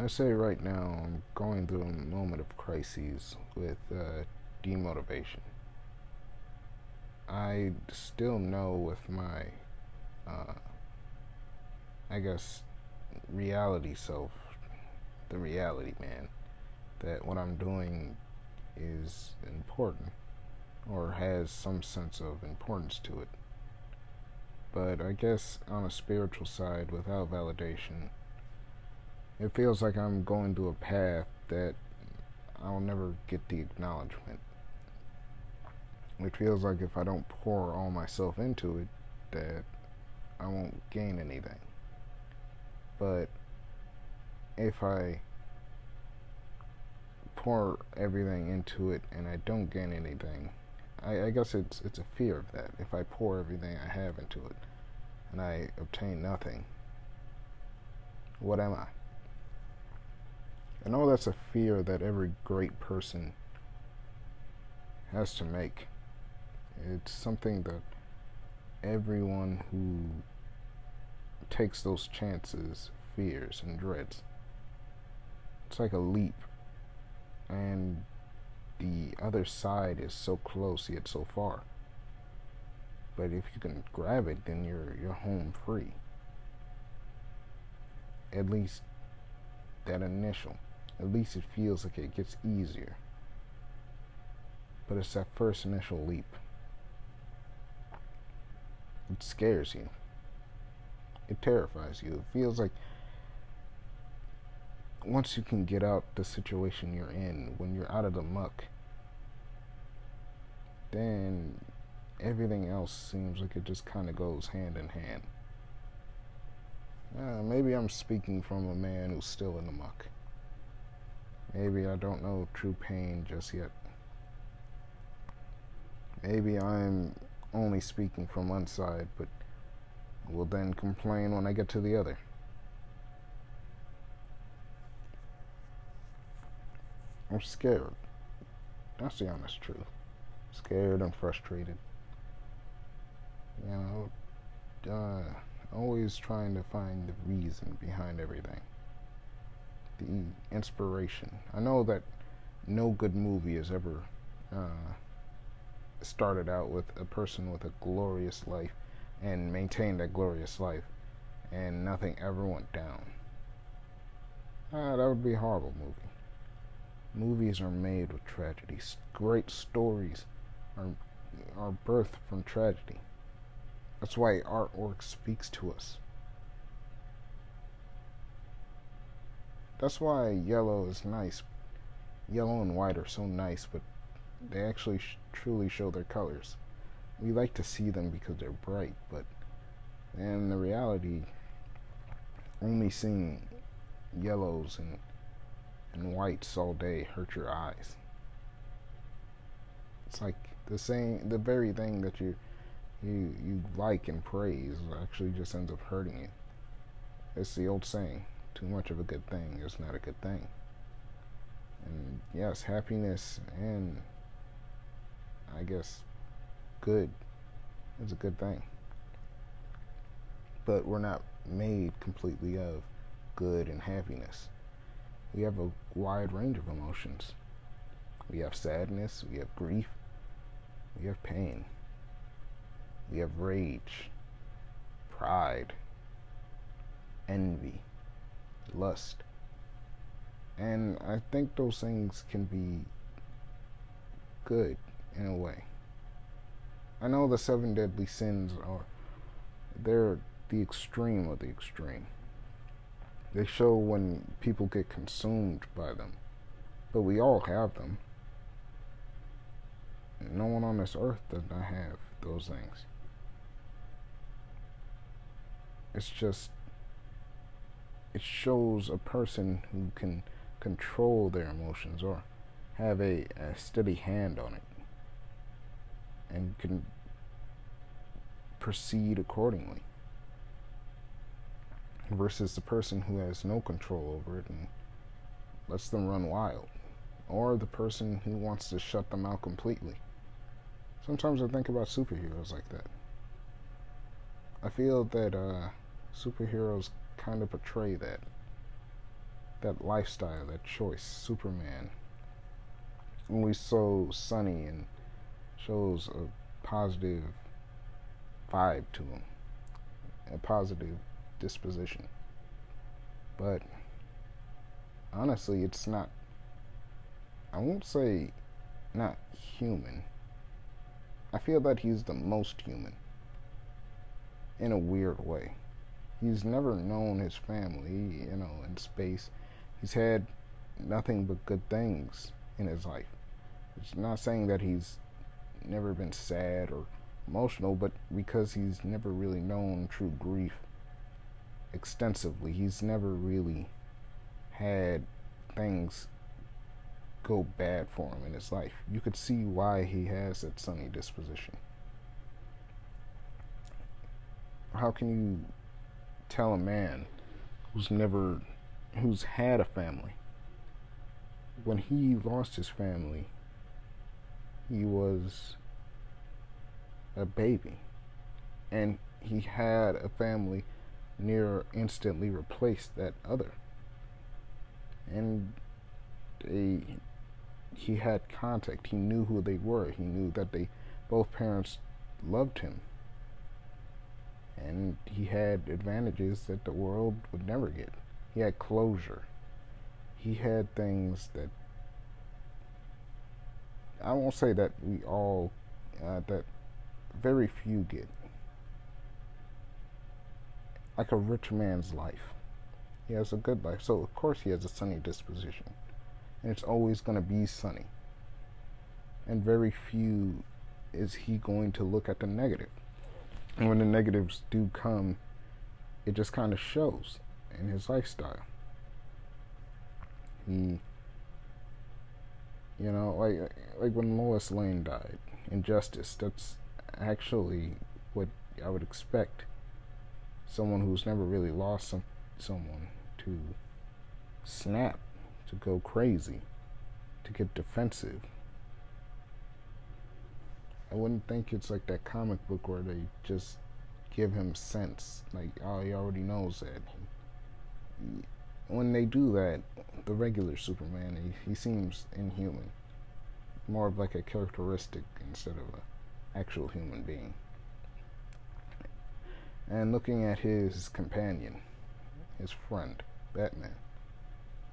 I say right now, I'm going through a moment of crises with uh, demotivation. I still know with my, uh, I guess, reality self, the reality man, that what I'm doing is important or has some sense of importance to it. But I guess on a spiritual side, without validation, it feels like I'm going to a path that I'll never get the acknowledgement. It feels like if I don't pour all myself into it, that I won't gain anything. But if I pour everything into it and I don't gain anything, I, I guess it's it's a fear of that. If I pour everything I have into it and I obtain nothing, what am I? I know that's a fear that every great person has to make. It's something that everyone who takes those chances fears and dreads. It's like a leap, and the other side is so close yet so far. But if you can grab it, then you're you're home free. At least that initial. At least it feels like it gets easier. But it's that first initial leap. It scares you. It terrifies you. It feels like once you can get out the situation you're in, when you're out of the muck, then everything else seems like it just kind of goes hand in hand. Uh, maybe I'm speaking from a man who's still in the muck. Maybe I don't know true pain just yet. Maybe I'm only speaking from one side, but will then complain when I get to the other. I'm scared. That's the honest truth. Scared and frustrated. You know, uh, always trying to find the reason behind everything. The inspiration. I know that no good movie has ever uh, started out with a person with a glorious life and maintained that glorious life, and nothing ever went down. Uh, that would be a horrible movie. Movies are made with tragedies. Great stories are are birthed from tragedy. That's why artwork speaks to us. That's why yellow is nice. Yellow and white are so nice, but they actually sh- truly show their colors. We like to see them because they're bright, but in the reality, only seeing yellows and and whites all day hurt your eyes. It's like the same, the very thing that you you you like and praise actually just ends up hurting you. It's the old saying: too much of a good thing is not a good thing. And yes, happiness and I guess good is a good thing. But we're not made completely of good and happiness. We have a wide range of emotions. We have sadness, we have grief, we have pain, we have rage, pride, envy, lust. And I think those things can be good in a way. I know the seven deadly sins are they're the extreme of the extreme. They show when people get consumed by them. But we all have them. No one on this earth does not have those things. It's just it shows a person who can control their emotions or have a, a steady hand on it and can proceed accordingly versus the person who has no control over it and lets them run wild or the person who wants to shut them out completely. Sometimes i think about superheroes like that. I feel that uh, superheroes kind of portray that that lifestyle, that choice, Superman, always so sunny and shows a positive vibe to him, a positive disposition. But honestly, it's not, I won't say not human. I feel that he's the most human in a weird way. He's never known his family, you know, in space. He's had nothing but good things in his life. It's not saying that he's never been sad or emotional, but because he's never really known true grief extensively, he's never really had things go bad for him in his life. You could see why he has that sunny disposition. How can you tell a man who's never who's had a family when he lost his family he was a baby. And he had a family near instantly replaced that other. And they he had contact. He knew who they were. He knew that they both parents loved him and he had advantages that the world would never get. He had closure. He had things that I won't say that we all uh, that very few get. Like a rich man's life. He has a good life. So of course he has a sunny disposition. And it's always going to be sunny. And very few is he going to look at the negative. And when the negatives do come, it just kind of shows in his lifestyle. He, you know, like like when Lois Lane died, Injustice. That's actually what I would expect someone who's never really lost some someone to snap, to go crazy, to get defensive, I wouldn't think it's like that comic book where they just give him sense. Like, oh, he already knows that. When they do that, the regular Superman, he, he seems inhuman. More of like a characteristic instead of an actual human being. And looking at his companion, his friend, Batman.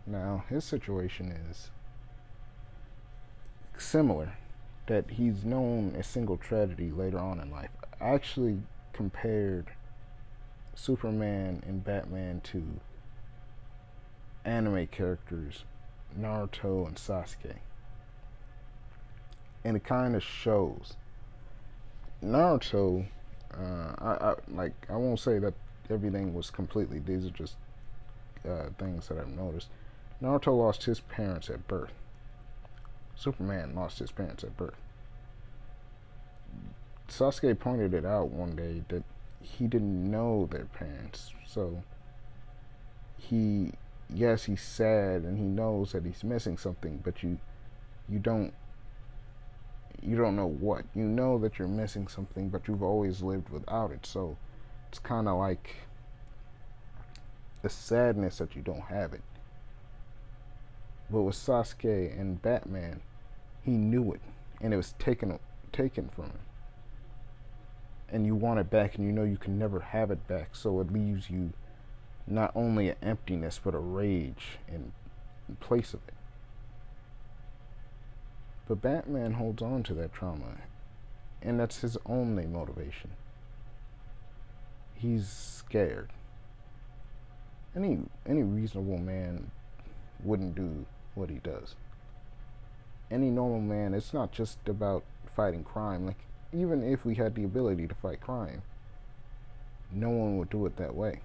Now, his situation is similar that he's known a single tragedy later on in life. I actually compared Superman and Batman to anime characters Naruto and Sasuke. And it kind of shows. Naruto, uh, I, I, like. I won't say that everything was completely. These are just uh, things that I've noticed. Naruto lost his parents at birth. Superman lost his parents at birth. Sasuke pointed it out one day that he didn't know their parents. So he yes, he's sad and he knows that he's missing something, but you you don't you don't know what. You know that you're missing something, but you've always lived without it. So it's kind of like the sadness that you don't have it. But with Sasuke and Batman, he knew it, and it was taken taken from him. And you want it back, and you know you can never have it back. So it leaves you not only an emptiness, but a rage in, in place of it. But Batman holds on to that trauma, and that's his only motivation. He's scared. Any any reasonable man wouldn't do what he does any normal man, it's not just about fighting crime. Like, even if we had the ability to fight crime, no one would do it that way.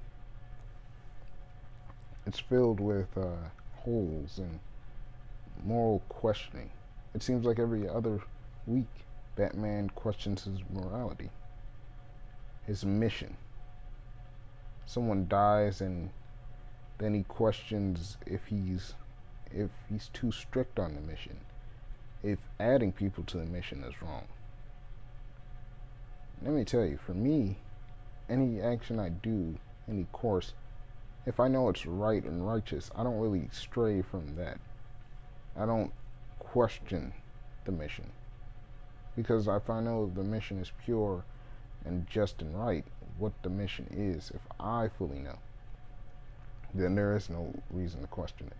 It's filled with uh, holes and moral questioning. It seems like every other week, Batman questions his morality, his mission. Someone dies, and then he questions if he's if he's too strict on the mission if adding people to the mission is wrong. Let me tell you, for me, any action I do, any course, if I know it's right and righteous, I don't really stray from that. I don't question the mission. Because if I know the mission is pure and just and right, what the mission is, if I fully know, then there is no reason to question it.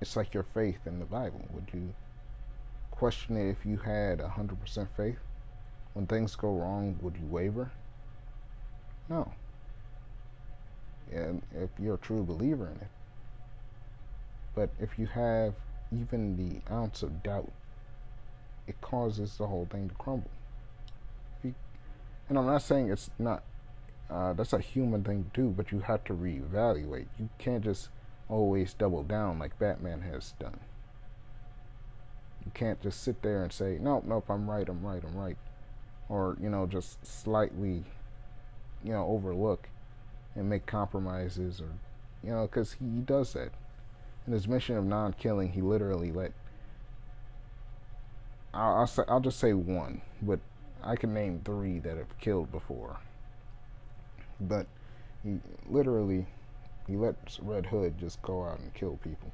It's like your faith in the Bible. Would you question it if you had 100% faith? When things go wrong, would you waver? No. And if you're a true believer in it. But if you have even the ounce of doubt, it causes the whole thing to crumble. And I'm not saying it's not, uh, that's a human thing to do, but you have to reevaluate. You can't just always double down like Batman has done. You can't just sit there and say, nope, nope, I'm right, I'm right, I'm right. Or, you know, just slightly, you know, overlook and make compromises or, you know, because he, does that. In his mission of non killing, he literally let. I'll, I'll, say, I'll just say one, but I can name three that have killed before. But he literally he lets Red Hood just go out and kill people.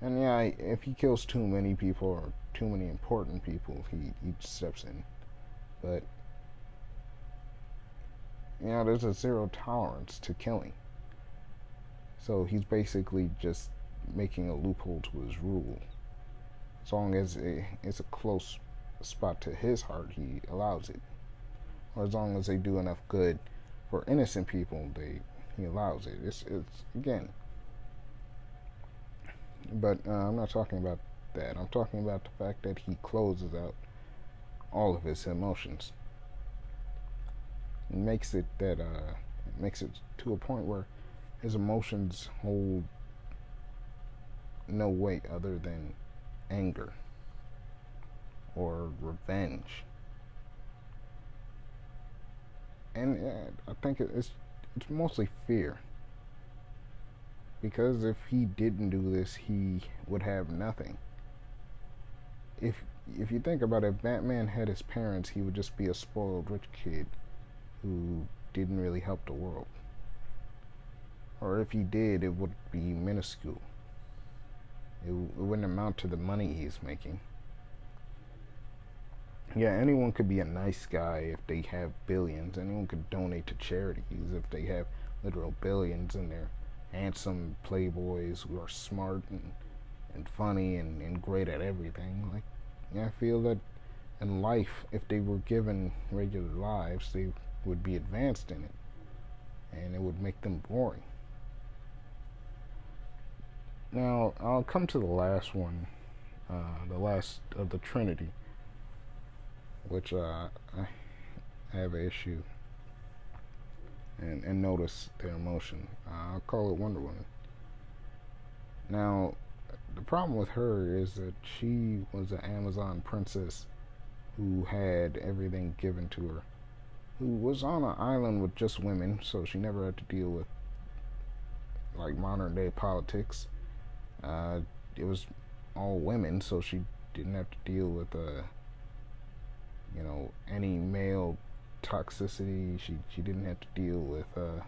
And yeah, if he kills too many people or too many important people, he, he steps in. But, you know, there's a zero tolerance to killing. So he's basically just making a loophole to his rule. As long as it's a close spot to his heart, he allows it. Or as long as they do enough good for innocent people, they he allows it. It's it's again. But uh, I'm not talking about that. I'm talking about the fact that he closes out all of his emotions. It makes it that uh, makes it to a point where his emotions hold no weight other than anger or revenge. And uh, I think it's it's mostly fear. Because if he didn't do this, he would have nothing. If if you think about it, Batman had his parents, he would just be a spoiled rich kid who didn't really help the world. Or if he did, it would be minuscule. It, it wouldn't amount to the money he's making. Yeah, anyone could be a nice guy if they have billions. Anyone could donate to charities if they have literal billions and they're handsome playboys who are smart and, and funny and, and great at everything. Like, yeah, I feel that in life, if they were given regular lives, they would be advanced in it. And it would make them boring. Now, I'll come to the last one, uh, the last of the Trinity which uh, I have an issue and, and notice their emotion. Uh, I'll call it Wonder Woman. Now, the problem with her is that she was an Amazon princess who had everything given to her, who was on an island with just women, so she never had to deal with like modern day politics. Uh, it was all women, so she didn't have to deal with uh, you know any male toxicity. She she didn't have to deal with uh,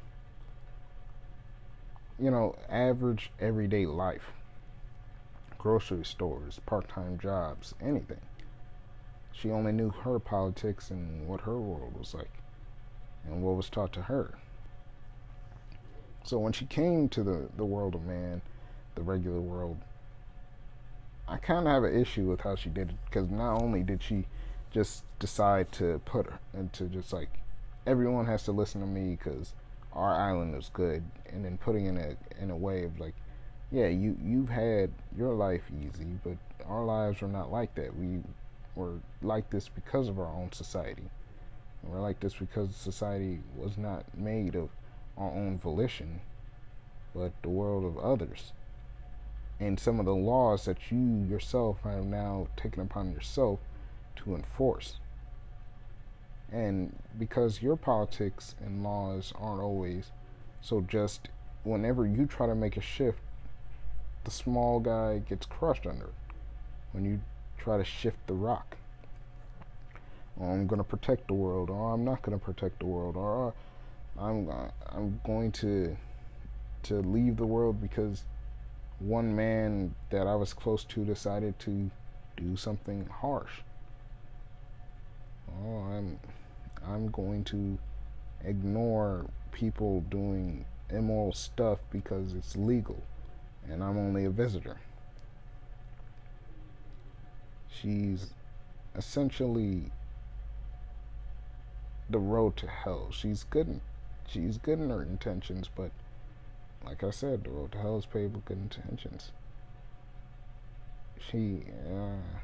you know average everyday life, grocery stores, part-time jobs, anything. She only knew her politics and what her world was like, and what was taught to her. So when she came to the the world of man, the regular world, I kind of have an issue with how she did it because not only did she just decide to put her into just like everyone has to listen to me because our island is good, and then putting in a in a way of like, yeah, you you've had your life easy, but our lives are not like that. We were like this because of our own society. And we're like this because society was not made of our own volition, but the world of others. And some of the laws that you yourself have now taken upon yourself to enforce. And because your politics and laws aren't always so just, whenever you try to make a shift, the small guy gets crushed under it. When you try to shift the rock, or I'm going to protect the world, or I'm not going to protect the world, or uh, I'm I'm going to to leave the world because one man that I was close to decided to do something harsh. Oh, I'm I'm going to ignore people doing immoral stuff because it's legal and I'm only a visitor. She's essentially the road to hell. She's good in, she's good in her intentions, but like I said, the road to hell is paved with good intentions. She uh,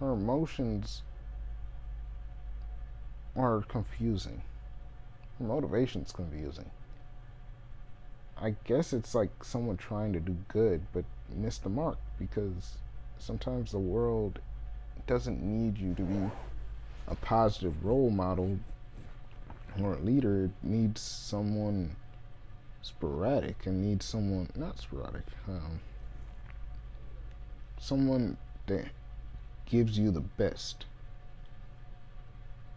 her emotions are confusing. Motivation's confusing. I guess it's like someone trying to do good but miss the mark because sometimes the world doesn't need you to be a positive role model or a leader. It needs someone sporadic and needs someone not sporadic, um, someone that gives you the best,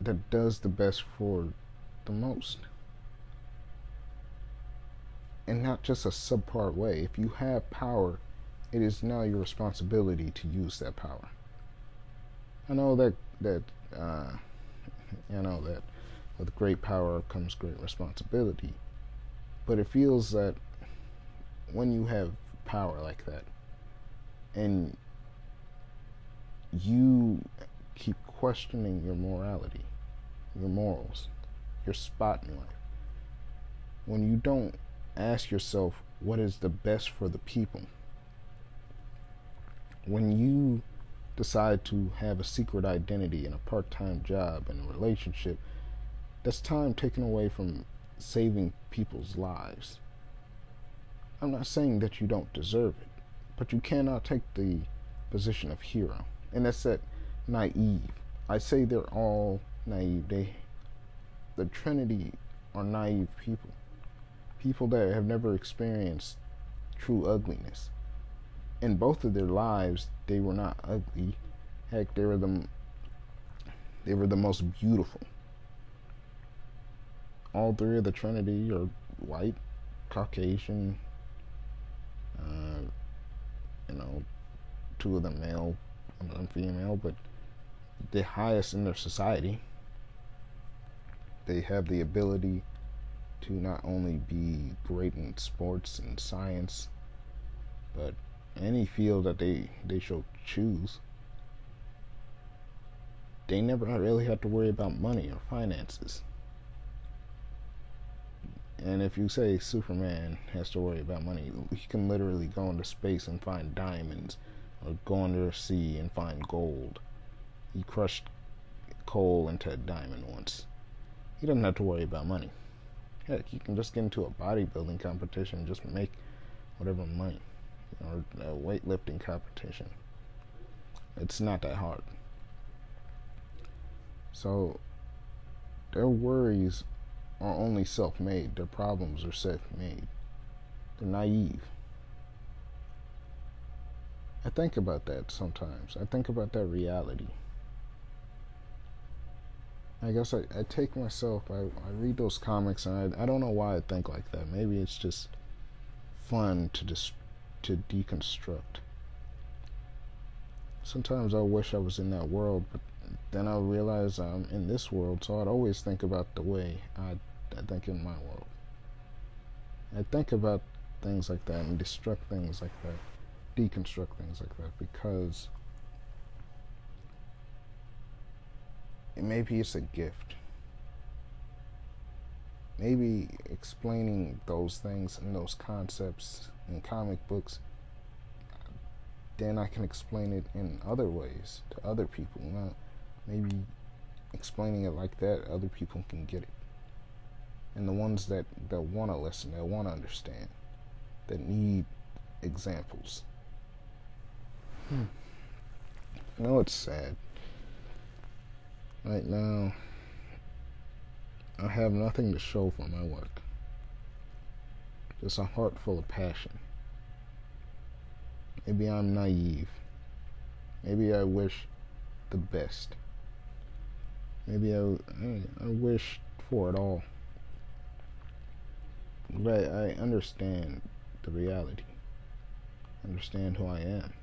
that does the best for the most and not just a subpart way. If you have power, it is now your responsibility to use that power. I know that that uh, you know that with great power comes great responsibility, but it feels that when you have power like that, and you keep questioning your morality, your morals, your spot in life, when you don't ask yourself what is the best for the people. When you decide to have a secret identity and a part time job and a relationship, that's time taken away from saving people's lives. I'm not saying that you don't deserve it, but you cannot take the position of hero. And that's that naive. I say they're all naive. They the Trinity are naive people people that have never experienced true ugliness. In both of their lives, they were not ugly. Heck, they were the they were the most beautiful. All three of the Trinity are white, Caucasian. Uh, you know, two of them male, one of them female, but the highest in their society. They have the ability to not only be great in sports and science, but any field that they they shall choose. They never really have to worry about money or finances. And if you say Superman has to worry about money, he can literally go into space and find diamonds, or go under the sea and find gold. He crushed coal into a diamond once. He doesn't have to worry about money. Heck, you can just get into a bodybuilding competition and just make whatever money, or a weightlifting competition. It's not that hard. So, their worries are only self made, their problems are self made. They're naive. I think about that sometimes. I think about that reality. I guess I, I take myself, I, I read those comics and I, I don't know why I think like that. Maybe it's just fun to dis, to deconstruct. Sometimes I wish I was in that world, but then I realize I'm in this world, so I'd always think about the way I, I think in my world. I think about things like that and destruct things like that, deconstruct things like that, because maybe it's a gift. Maybe explaining those things and those concepts in comic books, then I can explain it in other ways to other people. Know, maybe explaining it like that, other people can get it. And the ones that, that want to listen, that want to understand, that need examples. Hmm. I know it's sad. Right now, I have nothing to show for my work. Just a heart full of passion. Maybe I'm naive. Maybe I wish the best. Maybe I, I, I wish for it all. But I understand the reality. I understand who I am.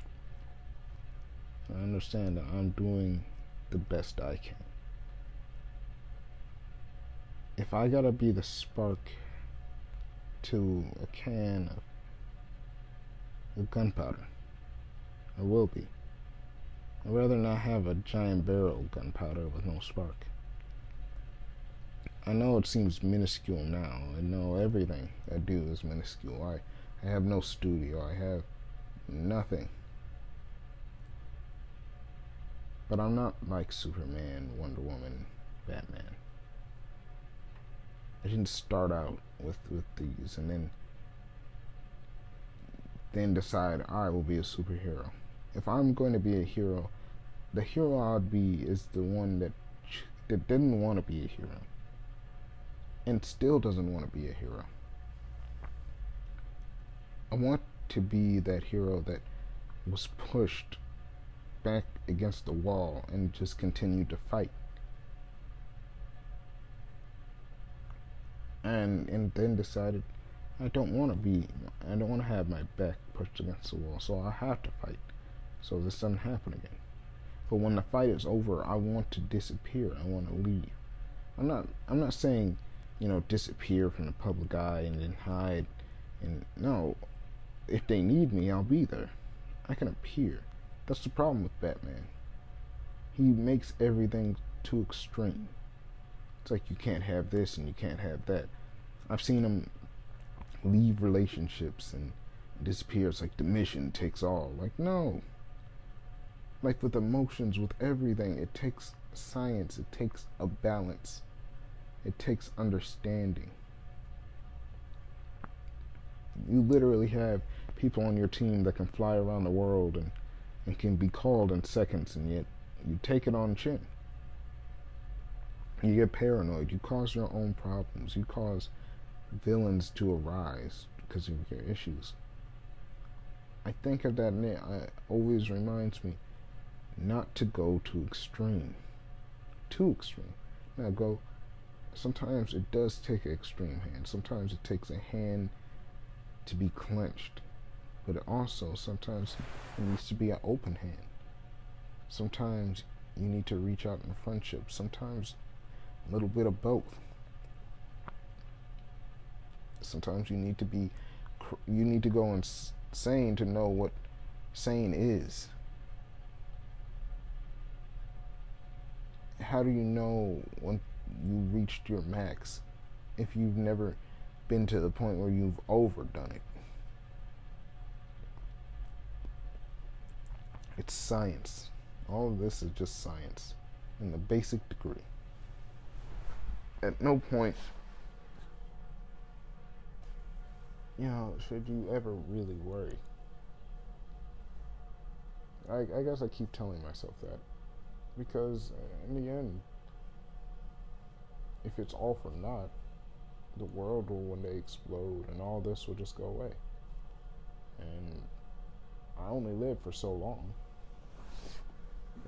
I understand that I'm doing the best I can. If I gotta be the spark to a can of gunpowder, I will be. I'd rather not have a giant barrel of gunpowder with no spark. I know it seems minuscule now. I know everything I do is minuscule. I, I have no studio. I have nothing. But I'm not like Superman, Wonder Woman, Batman. I didn't start out with, with these and then then decide I will be a superhero. If I'm going to be a hero, the hero I'd be is the one that that didn't want to be a hero and still doesn't want to be a hero. I want to be that hero that was pushed back against the wall and just continued to fight. And and then decided I don't want to be I don't want to have my back pushed against the wall, so I have to fight. So this doesn't happen again. But when the fight is over, I want to disappear. I want to leave. I'm not I'm not saying you know, disappear from the public eye and then hide. And no, if they need me, I'll be there. I can appear. That's the problem with Batman. He makes everything too extreme. It's like you can't have this and you can't have that. I've seen them leave relationships and disappear. It's like the mission takes all. Like, no. Like with emotions, with everything, it takes science, it takes a balance. It takes understanding. You literally have people on your team that can fly around the world and, and can be called in seconds, and yet you take it on chin. You get paranoid. You cause your own problems. You cause villains to arise because of your issues. I think of that and it always reminds me not to go too extreme. Too extreme. Now go sometimes it does take an extreme hand. Sometimes it takes a hand to be clenched, but also sometimes it needs to be an open hand. Sometimes you need to reach out in friendship. Sometimes a little bit of both. Sometimes you need to be you need to go insane to know what sane is. How do you know when you reached your max if you've never been to the point where you've overdone it. It's science. All of this is just science in the basic degree. At no point, you know, should you ever really worry. I, I guess I keep telling myself that because uh, in the end, if it's all for naught, the world will one day explode and all this will just go away. And I only live for so long.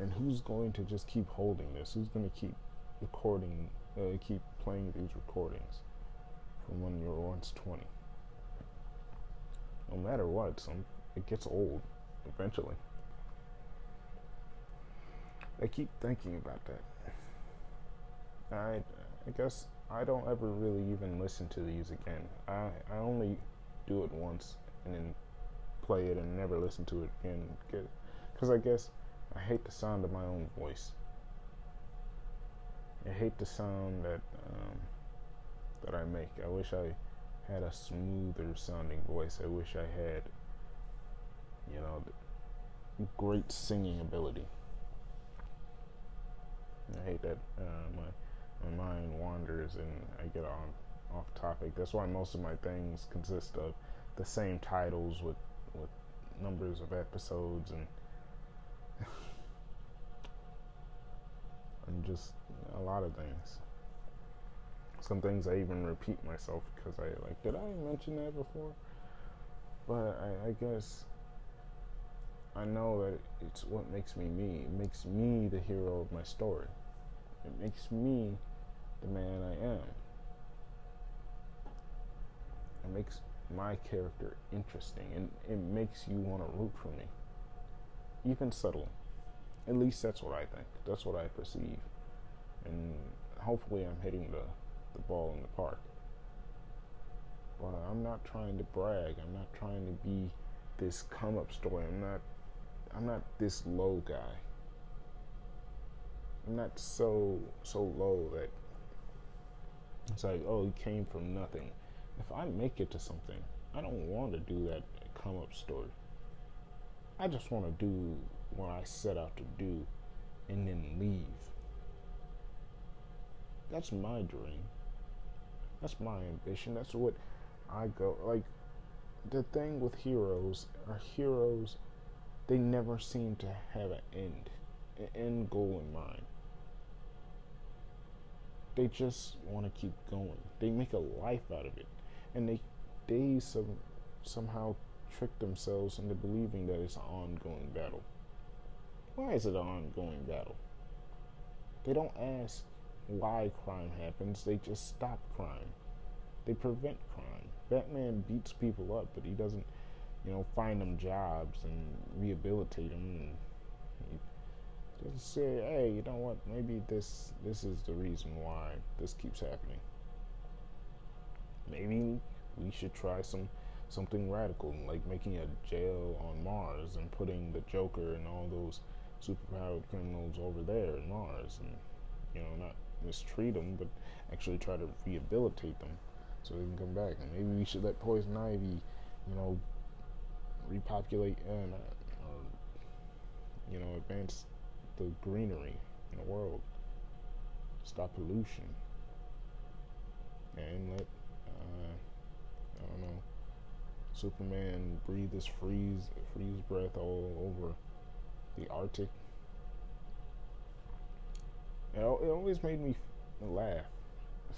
And who's going to just keep holding this? Who's going to keep recording, uh, keep playing these recordings from when you were once 20? No matter what, some it gets old eventually. I keep thinking about that. I I guess I don't ever really even listen to these again. I, I only do it once and then play it and never listen to it again. Because I guess I hate the sound of my own voice. I hate the sound that um, that I make. I wish I had a smoother sounding voice. I wish I had, you know, great singing ability. I hate that uh, my my mind wanders and I get on off topic. That's why most of my things consist of the same titles with with numbers of episodes and and just a lot of things. Some things I even repeat myself because I like, did I mention that before? But I, I guess I know that it's what makes me me. It makes me the hero of my story. It makes me the man I am. it makes my character interesting and it makes you want to root for me. Even subtle. At least that's what I think. That's what I perceive. And hopefully I'm hitting the, the ball in the park. But I'm not trying to brag. I'm not trying to be this come up story. I'm not I'm not this low guy. I'm not so so low that it's like, oh, he came from nothing. If I make it to something, I don't want to do that come up story. I just want to do what I set out to do and then leave. That's my dream. That's my ambition. That's what I go like the thing with heroes are heroes they never seem to have an end an end goal in mind they just want to keep going they make a life out of it and they they some, somehow trick themselves into believing that it's an ongoing battle why is it an ongoing battle they don't ask why crime happens they just stop crime they prevent crime Batman beats people up, but he doesn't, you know, find them jobs and rehabilitate them. And he say, "Hey, you know what? Maybe this this is the reason why this keeps happening. Maybe we should try some something radical, like making a jail on Mars and putting the Joker and all those superpowered criminals over there in Mars, and you know, not mistreat them, but actually try to rehabilitate them." so they can come back. And maybe we should let poison ivy, you know, repopulate and uh, you know advance the greenery in the world, stop pollution, and let uh, I don't know Superman breathe his freeze freeze breath all over the Arctic. It, it always made me laugh.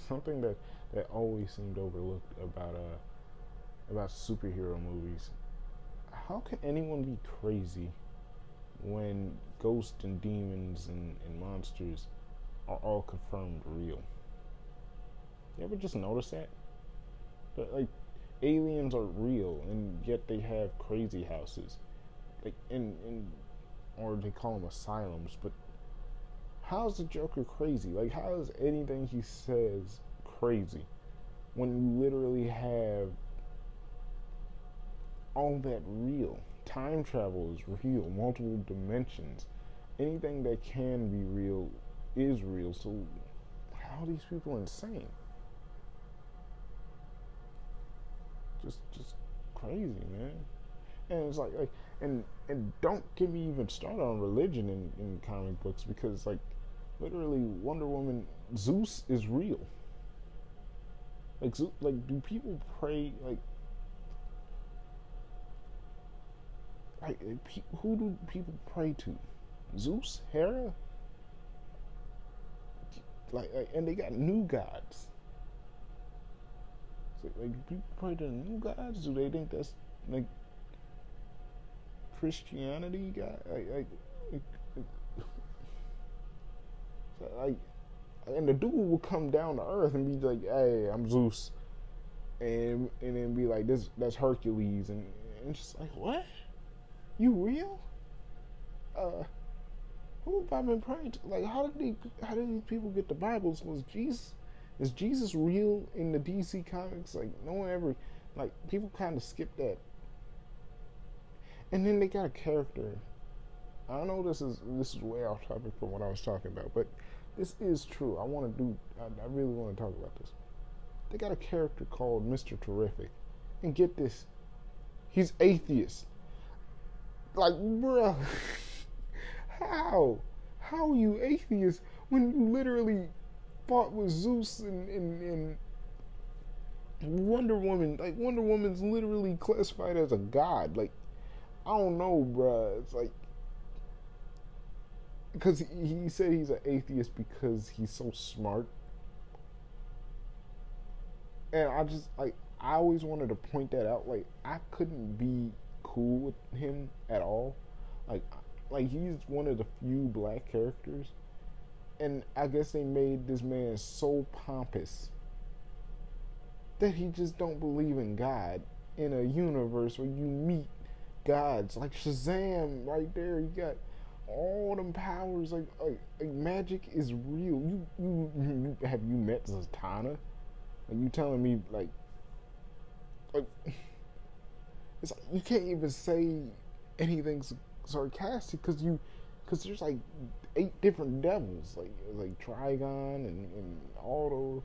Something that that always seemed overlooked about uh about superhero movies. How can anyone be crazy when ghosts and demons and, and monsters are all confirmed real? You ever just notice that? But like aliens are real and yet they have crazy houses. Like in in or they call them asylums, but how's the Joker crazy? Like how is anything he says crazy when you literally have all that real. Time travel is real, multiple dimensions. Anything that can be real is real. So, how are these people insane? Just, just crazy, man. And it's like, like, and and don't get me even started on religion in, in comic books because, like, literally, Wonder Woman, Zeus is real. Like, so, like, do people pray like? Like, eh, who do people pray to? Zeus, Hera. Like, like and they got new gods. Like, people pray to new gods? Do they think that's like Christianity? Like, like, like, like and the dude will come down to earth and be like, "Hey, I'm Zeus," and and then be like, "This that's Hercules," and and just like, "What? You real? Uh, who have I been praying to? Like, how did they? How did these people get the Bibles? Was Jesus? Is Jesus real in the DC comics? Like, no one ever, like, people kind of skip that. And then they got a character. I know. This is this is way off topic from what I was talking about, but this is true. I want to do. I, I really want to talk about this. They got a character called Mister Terrific, and get this, he's atheist. Like, bruh, how? How are you atheist when you literally fought with Zeus and, and, and Wonder Woman? Like, Wonder Woman's literally classified as a god. Like, I don't know, bruh. It's like because he said he's an atheist because he's so smart. And I just like I always wanted to point that out. Like I couldn't be cool with him at all. Like like he's one of the few black characters. And I guess they made this man so pompous that he just don't believe in God in a universe where you meet gods like Shazam right there. You got all them powers. Like, like, like magic is real. You, you, you have you met Zatanna? Are you telling me like, like, it's like, you can't even say anything sarcastic because you, because there's like eight different devils, like like Trigon and, and all those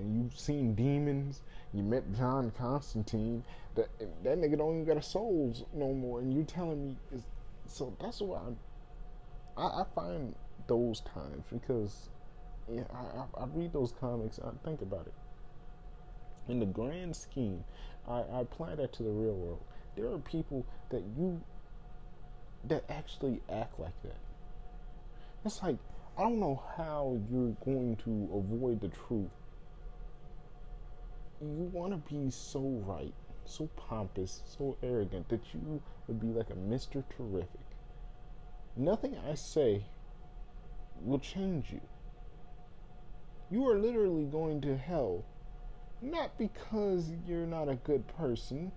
and you've seen demons. You met John Constantine. That that nigga don't even got a soul no more, and you telling me is so. That's why I, I, I find those times because yeah, I, I, read those comics. I think about it. In the grand scheme, I, I apply that to the real world. There are people that you that actually act like that. It's like I don't know how you're going to avoid the truth you want to be so right, so pompous, so arrogant that you would be like a Mr. Terrific. Nothing I say will change you. You are literally going to hell, not because you're not a good person,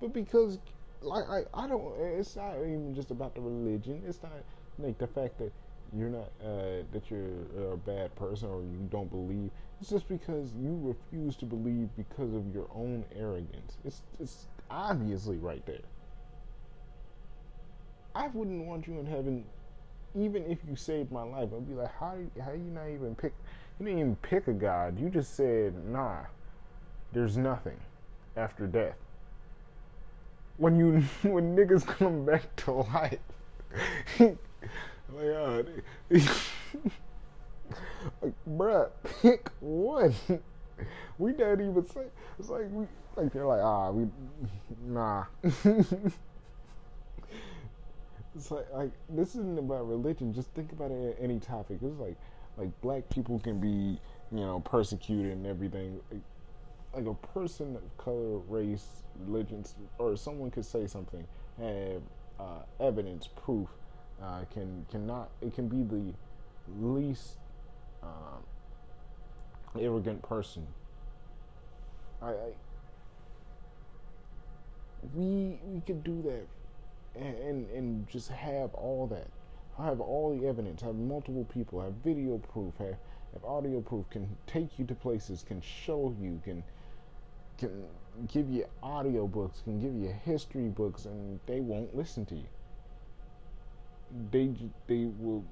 but because, like, I, I don't, it's not even just about the religion. It's not like the fact that you're not, uh, that you're a bad person or you don't believe. It's just because you refuse to believe because of your own arrogance. It's it's obviously right there. I wouldn't want you in heaven, even if you saved my life. I'd be like, how how you not even pick? You didn't even pick a god. You just said, nah, there's nothing after death. When you when niggas come back to life, like, uh, like, bruh, pick one. we don't even say. It's like we like they're like ah we nah. it's like like this isn't about religion. Just think about it any topic. It's like like black people can be you know persecuted and everything. Like, like a person of color, race, religion, or someone could say something, have uh, evidence, proof, uh, can cannot. It can be the least um, arrogant person. I, I, we we could do that and, and, and just have all that. have all the evidence. Have multiple people. Have video proof. Have have audio proof. Can take you to places. Can show you. Can can give you audio books. Can give you history books, and they won't listen to you. They they will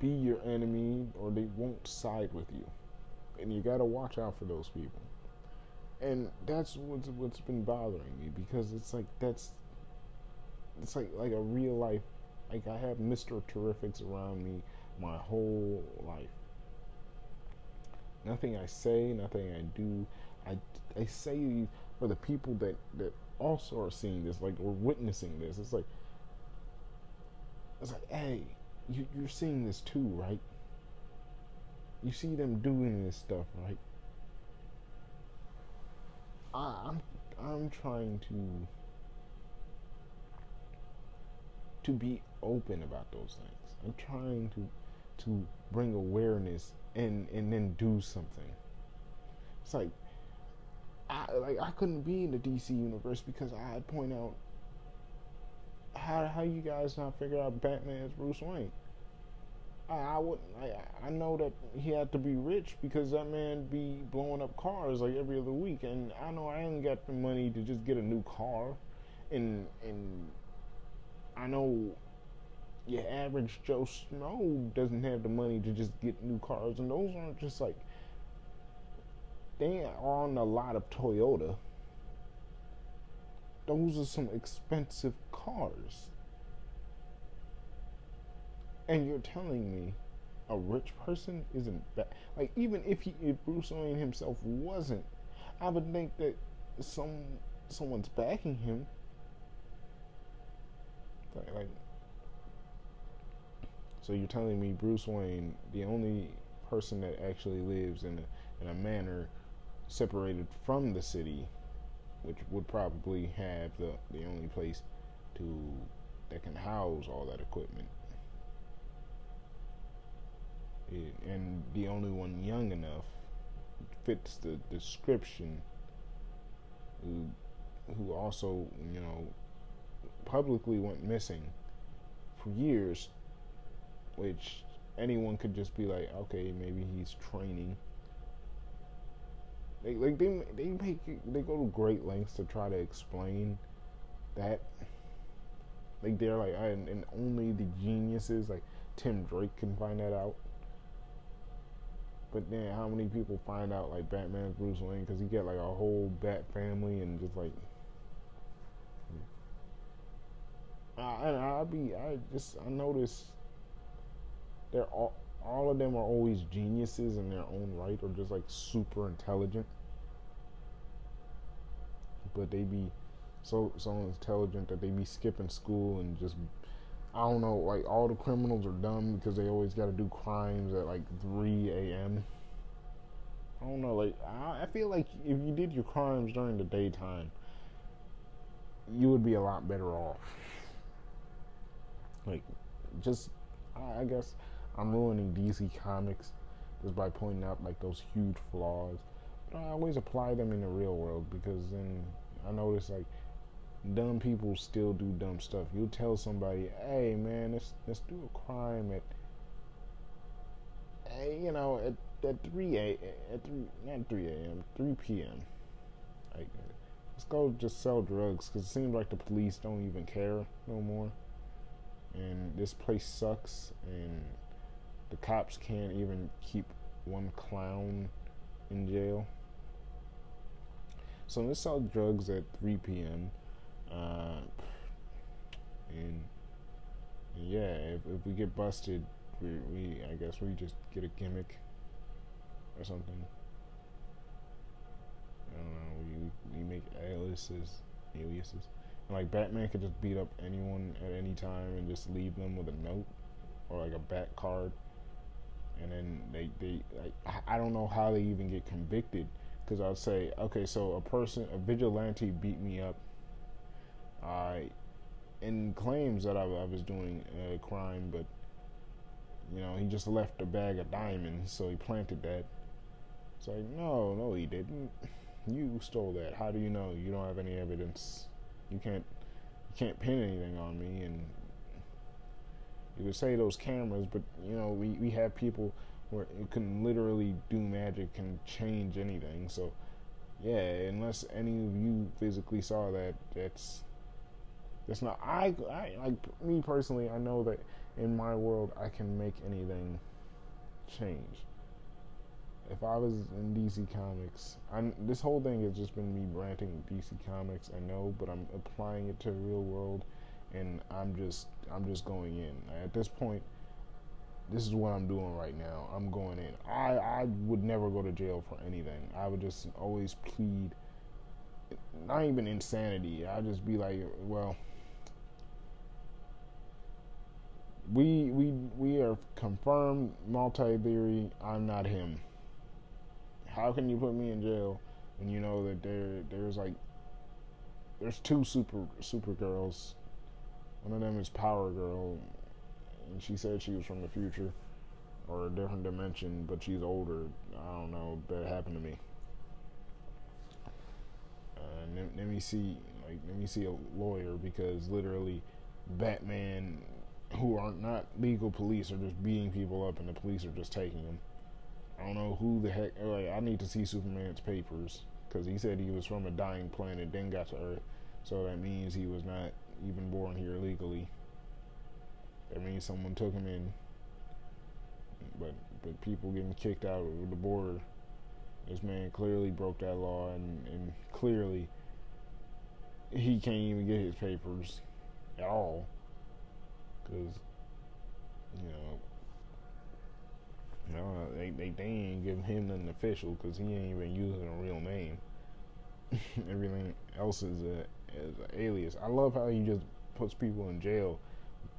be your enemy or they won't side with you. And you got to watch out for those people. And that's what's what's been bothering me because it's like that's it's like like a real life like I have Mr. Terrifics around me my whole life. Nothing I say, nothing I do, I, I say for the people that, that also are seeing this, like or witnessing this. It's like it's like, hey, you, you're seeing this too, right? You see them doing this stuff, right? I, I'm I'm trying to to be open about those things. I'm trying to to bring awareness and and then do something. It's like I like I couldn't be in the DC universe because I'd point out how how you guys not figure out Batman as Bruce Wayne. I, I would I, I know that he had to be rich because that man be blowing up cars like every other week, and I know I ain't got the money to just get a new car, and and I know your average Joe Snow doesn't have the money to just get new cars, and those aren't just like they are on a lot of Toyota. Those are some expensive cars. And you're telling me a rich person isn't bad. Like even if he, if Bruce Wayne himself wasn't, I would think that some someone's backing him. Like, like so you're telling me Bruce Wayne, the only person that actually lives in a, in a manner separated from the city, which would probably have the the only place to that can house all that equipment and the only one young enough fits the description who who also you know publicly went missing for years, which anyone could just be like, okay, maybe he's training. They like they they make they go to great lengths to try to explain that. Like they're like, and, and only the geniuses like Tim Drake can find that out. But then, how many people find out like Batman Bruce Wayne because he get like a whole Bat family and just like. I, I be I just I notice they're all all of them are always geniuses in their own right or just like super intelligent. But they be so so intelligent that they be skipping school and just I don't know, like all the criminals are dumb because they always got to do crimes at like 3 a.m. I don't know, like I, I feel like if you did your crimes during the daytime, you would be a lot better off. Like, just I, I guess I'm ruining DC Comics just by pointing out like those huge flaws, but I always apply them in the real world because then I notice like dumb people still do dumb stuff. You tell somebody, "Hey, man, let's let's do a crime at, hey, you know, at at three a at three not three a.m. three p.m. Like, let's go just sell drugs because it seems like the police don't even care no more, and this place sucks, and the cops can't even keep one clown in jail." So let's sell drugs at 3 p.m. Uh, and, and, yeah, if, if we get busted, we, we I guess we just get a gimmick or something. I don't know. We we make aliases, aliases. And like Batman could just beat up anyone at any time and just leave them with a note or like a bat card, and then they they like I don't know how they even get convicted because I'll say okay, so a person a vigilante beat me up I and claims that I, I, was doing a crime, but you know he just left a bag of diamonds, so he planted that. It's like no, no, he didn't. You stole that. How do you know? You don't have any evidence. You can't you can't pin anything on me, and you could say those cameras, but you know we we have people where it can literally do magic and change anything. So yeah, unless any of you physically saw that, that's that's not. I, I like me personally. I know that in my world, I can make anything change. If I was in DC Comics, I'm, this whole thing has just been me ranting DC Comics. I know, but I'm applying it to the real world, and I'm just I'm just going in. At this point, this is what I'm doing right now. I'm going in. I I would never go to jail for anything. I would just always plead. Not even insanity. I'd just be like, well, we we we are confirmed multi theory. I'm not him. How can you put me in jail when you know that there there's like there's two super super girls. One of them is Power Girl, and she said she was from the future or a different dimension, but she's older. I don't know. That happened to me. Uh, let, let me see, like, let me see a lawyer because literally, Batman who are not legal police are just beating people up and the police are just taking them. I don't know who the heck. Like, I need to see Superman's papers because he said he was from a dying planet, then got to Earth. So that means he was not even born here legally. That means someone took him in. But but people getting kicked out of the border. This man clearly broke that law, and, and clearly he can't even get his papers at all because you know, no, they, they they ain't giving him nothing official because he ain't even using a real name. Everything else is a is an alias. I love how he just puts people in jail,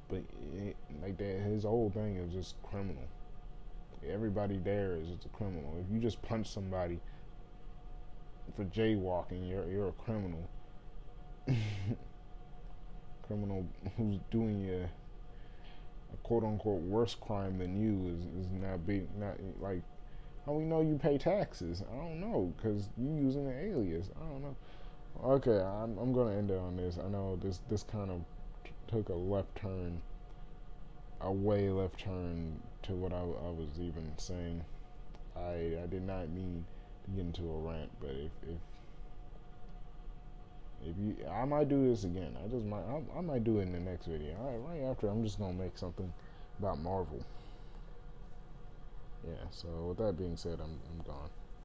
but it, like that, his whole thing is just criminal. Everybody there is just a criminal. If you just punch somebody for jaywalking, you're you're a criminal. criminal who's doing your a quote unquote worse crime than you is, is not be not like how we know you pay taxes. I don't know because you using an alias. I don't know. Okay, I'm I'm gonna end it on this. I know this this kind of t- took a left turn, a way left turn to what I, I was even saying. I I did not mean to get into a rant, but if if if you, I might do this again. I just might I, I might do it in the next video. Right, right after I'm just gonna make something about Marvel. Yeah. So with that being said, I'm I'm gone.